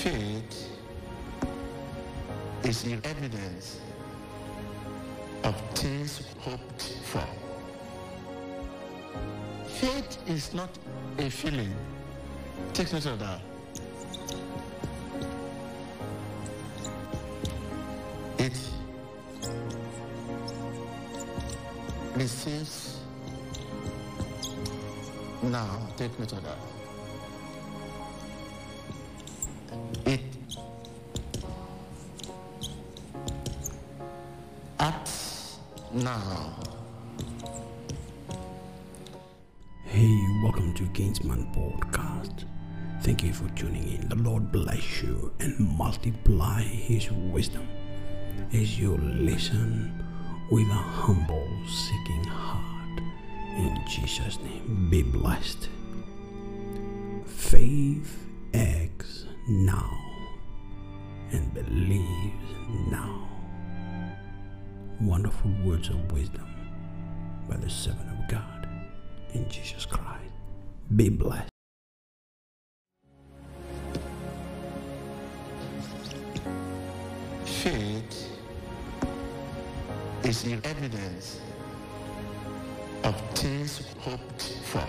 Faith is the evidence of things hoped for. Faith is not a feeling. Take note of that. It receives now. Take note of that. Now. Hey, welcome to Kingsman Podcast. Thank you for tuning in. The Lord bless you and multiply His wisdom as you listen with a humble, seeking heart. In Jesus' name, be blessed. Faith acts now and believes now. Wonderful words of wisdom by the servant of God in Jesus Christ. Be blessed. Faith is the evidence of things hoped for.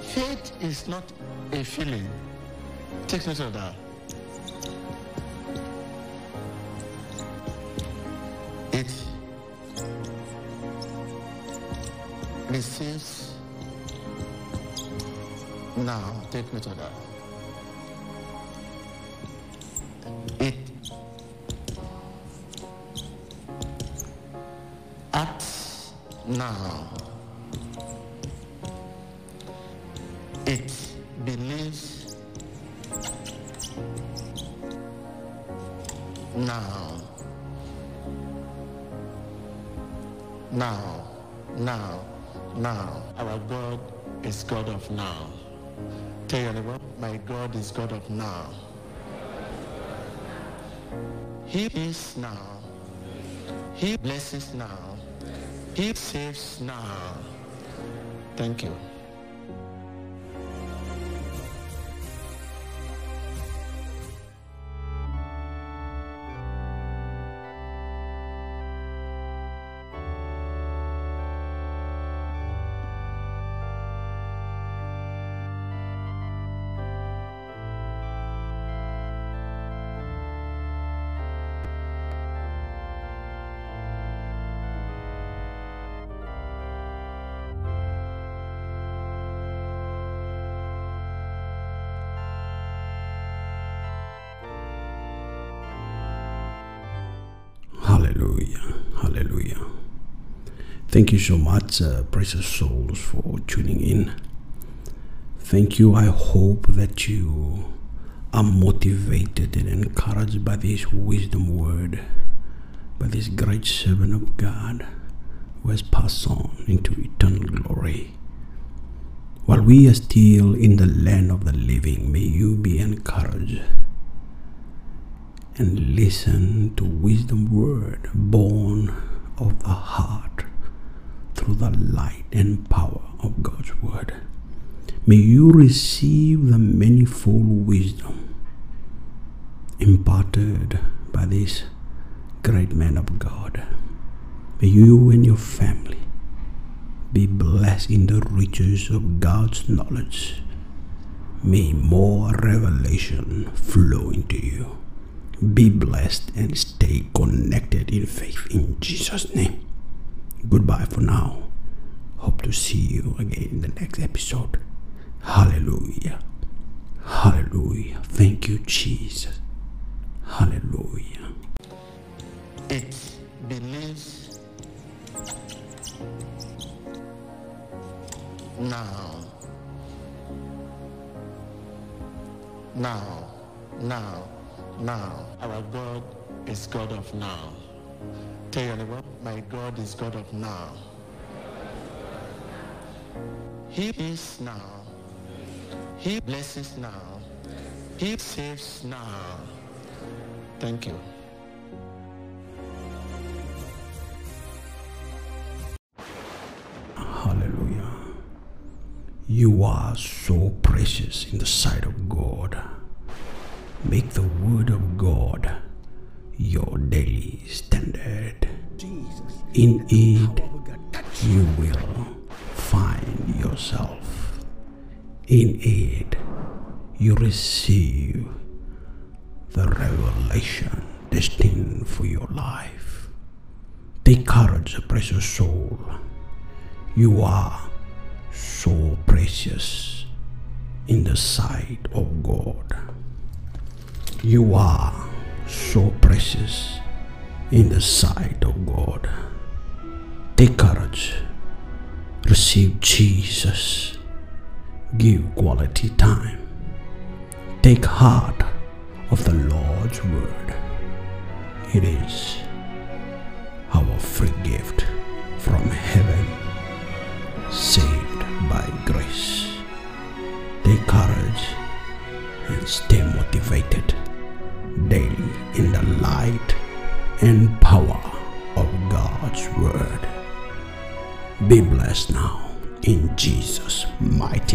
Faith is not a feeling. Take note of that. It receives now. Take me to that. It acts now. It believes now. Now, now, now. Our God is God of now. Tell your neighbor, my God is God of now. He is now. He blesses now. He saves now. Thank you. Hallelujah. Hallelujah. Thank you so much, uh, precious souls, for tuning in. Thank you. I hope that you are motivated and encouraged by this wisdom word, by this great servant of God who has passed on into eternal glory. While we are still in the land of the living, may you be encouraged and listen to wisdom word born of the heart through the light and power of God's word. May you receive the manifold wisdom imparted by this great man of God. May you and your family be blessed in the riches of God's knowledge. May more revelation flow into you. Be blessed and stay connected in faith in Jesus' name. Goodbye for now. Hope to see you again in the next episode. Hallelujah. Hallelujah. Thank you, Jesus. Hallelujah. It believes now. Now, now, now. Our God is God of now. Tell your neighbor, my God is God of now. He is now. He blesses now. He saves now. Thank you. Hallelujah. You are so precious in the sight of God. Make the Word of God your daily standard. In it, you will find yourself. In it, you receive the revelation destined for your life. Take courage, precious soul. You are so precious in the sight of God. You are so precious in the sight of God. Take courage. Receive Jesus. Give quality time. Take heart of the Lord's word. It is our free gift from heaven, saved by grace. Take courage and stay motivated daily in the light and power of God's Word. Be blessed now in Jesus' mighty.